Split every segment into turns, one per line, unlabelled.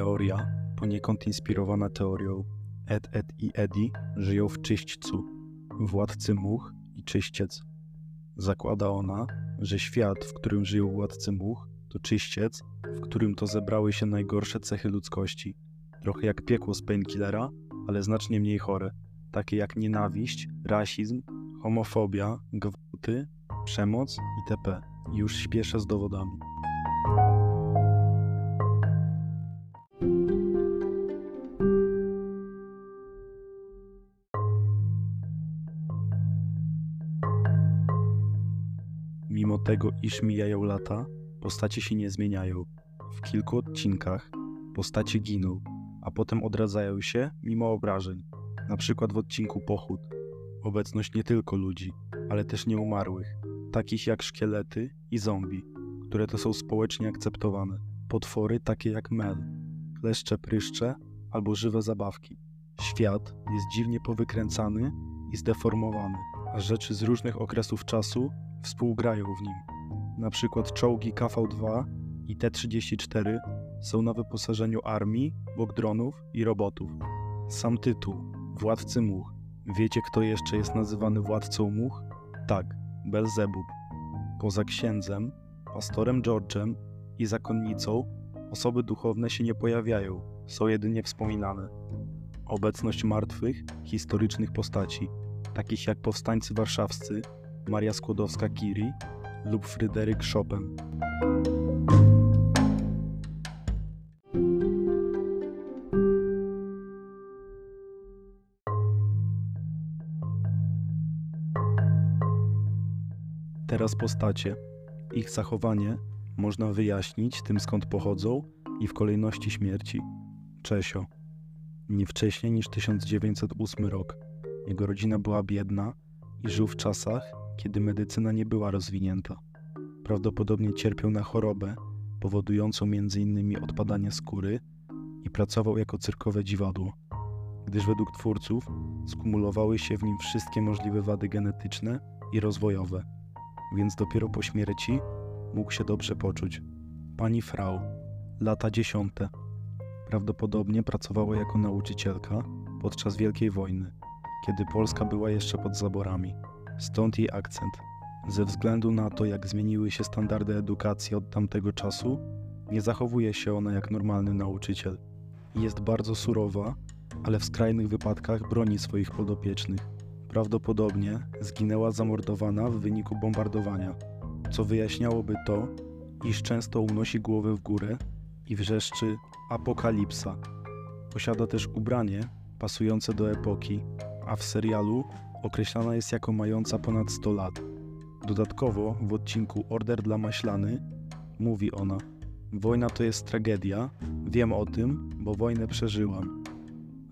Teoria, poniekąd inspirowana teorią Ed, Ed i Eddie, żyją w czyśćcu, władcy much i czyściec. Zakłada ona, że świat, w którym żyją władcy much, to czyściec, w którym to zebrały się najgorsze cechy ludzkości. Trochę jak piekło z painkillera, ale znacznie mniej chore, takie jak nienawiść, rasizm, homofobia, gwałty, przemoc itp. Już śpieszę z dowodami. Mimo tego, iż mijają lata, postacie się nie zmieniają. W kilku odcinkach postacie giną, a potem odradzają się mimo obrażeń. Na przykład w odcinku Pochód. Obecność nie tylko ludzi, ale też nieumarłych, takich jak szkielety i zombie, które to są społecznie akceptowane. Potwory takie jak Mel, kleszcze pryszcze albo żywe zabawki. Świat jest dziwnie powykręcany i zdeformowany, a rzeczy z różnych okresów czasu współgrają w nim. Na przykład czołgi KV-2 i T-34 są na wyposażeniu armii, bogdronów i robotów. Sam tytuł Władcy Much. Wiecie, kto jeszcze jest nazywany władcą much? Tak, Belzebub. Poza księdzem, pastorem George'em i zakonnicą, osoby duchowne się nie pojawiają, są jedynie wspominane. Obecność martwych, historycznych postaci, takich jak powstańcy warszawscy, Maria Skłodowska-Curie lub Fryderyk Chopin. Teraz postacie. Ich zachowanie można wyjaśnić tym skąd pochodzą i w kolejności śmierci. Czesio. Nie wcześniej niż 1908 rok. Jego rodzina była biedna i żył w czasach, kiedy medycyna nie była rozwinięta. Prawdopodobnie cierpiał na chorobę powodującą m.in. odpadanie skóry i pracował jako cyrkowe dziwadło, gdyż według twórców skumulowały się w nim wszystkie możliwe wady genetyczne i rozwojowe, więc dopiero po śmierci mógł się dobrze poczuć. Pani Frau, lata dziesiąte. Prawdopodobnie pracowała jako nauczycielka podczas Wielkiej Wojny, kiedy Polska była jeszcze pod zaborami. Stąd jej akcent. Ze względu na to, jak zmieniły się standardy edukacji od tamtego czasu, nie zachowuje się ona jak normalny nauczyciel. Jest bardzo surowa, ale w skrajnych wypadkach broni swoich podopiecznych. Prawdopodobnie zginęła zamordowana w wyniku bombardowania, co wyjaśniałoby to, iż często unosi głowę w górę i wrzeszczy apokalipsa. Posiada też ubranie pasujące do epoki, a w serialu określana jest jako mająca ponad 100 lat. Dodatkowo w odcinku Order dla Maślany mówi ona: Wojna to jest tragedia, wiem o tym, bo wojnę przeżyłam.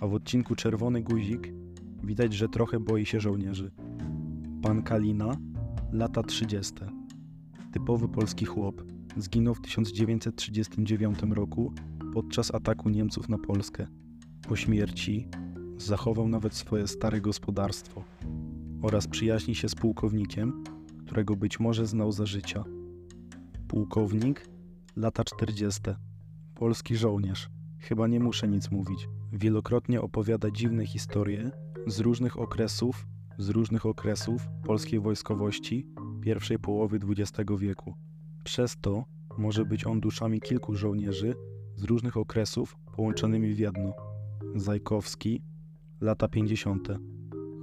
A w odcinku Czerwony Guzik widać, że trochę boi się żołnierzy. Pan Kalina, lata 30. Typowy polski chłop. Zginął w 1939 roku podczas ataku Niemców na Polskę. Po śmierci zachował nawet swoje stare gospodarstwo oraz przyjaźni się z pułkownikiem, którego być może znał za życia. Pułkownik, lata 40. Polski żołnierz. Chyba nie muszę nic mówić. Wielokrotnie opowiada dziwne historie z różnych okresów, z różnych okresów polskiej wojskowości pierwszej połowy XX wieku. Przez to może być on duszami kilku żołnierzy z różnych okresów połączonymi w jedno. Zajkowski, lata 50.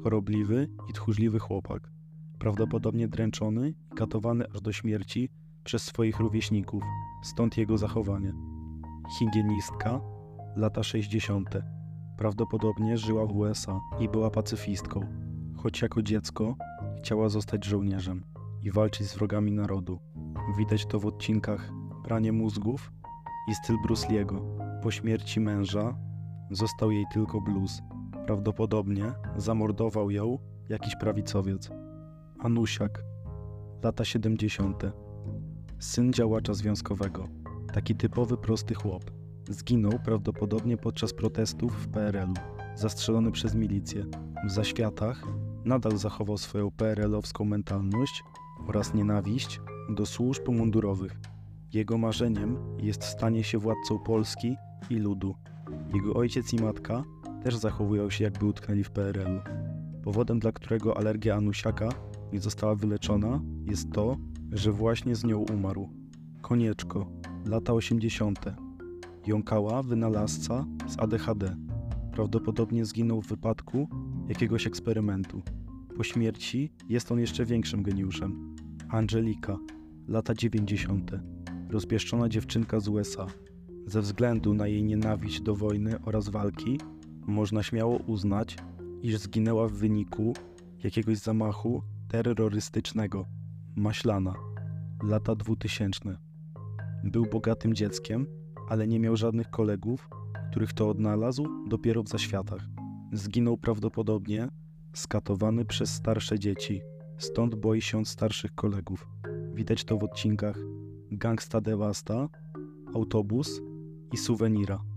Chorobliwy i tchórzliwy chłopak, prawdopodobnie dręczony i katowany aż do śmierci przez swoich rówieśników, stąd jego zachowanie. Higienistka, lata 60. Prawdopodobnie żyła w USA i była pacyfistką, choć jako dziecko chciała zostać żołnierzem i walczyć z wrogami narodu. Widać to w odcinkach Pranie mózgów i styl Bruce. Po śmierci męża został jej tylko blues. Prawdopodobnie zamordował ją jakiś prawicowiec. Anusiak, lata 70. Syn działacza związkowego. Taki typowy prosty chłop. Zginął prawdopodobnie podczas protestów w PRL-u, zastrzelony przez milicję. W zaświatach nadal zachował swoją PRL-owską mentalność oraz nienawiść do służb mundurowych. Jego marzeniem jest stanie się władcą Polski i ludu. Jego ojciec i matka też zachowują się jakby utknęli w PRL-u. Powodem, dla którego alergia Anusiaka nie została wyleczona, jest to, że właśnie z nią umarł. Konieczko, lata 80. Jąkała, wynalazca z ADHD. Prawdopodobnie zginął w wypadku jakiegoś eksperymentu. Po śmierci jest on jeszcze większym geniuszem. Angelika, lata 90. Rozpieszczona dziewczynka z USA. Ze względu na jej nienawiść do wojny oraz walki, można śmiało uznać, iż zginęła w wyniku jakiegoś zamachu terrorystycznego. Maślana, lata 2000. Był bogatym dzieckiem, ale nie miał żadnych kolegów, których to odnalazł dopiero w zaświatach. Zginął prawdopodobnie skatowany przez starsze dzieci, stąd boi się starszych kolegów. Widać to w odcinkach Gangsta Devasta, Autobus i Suwenira.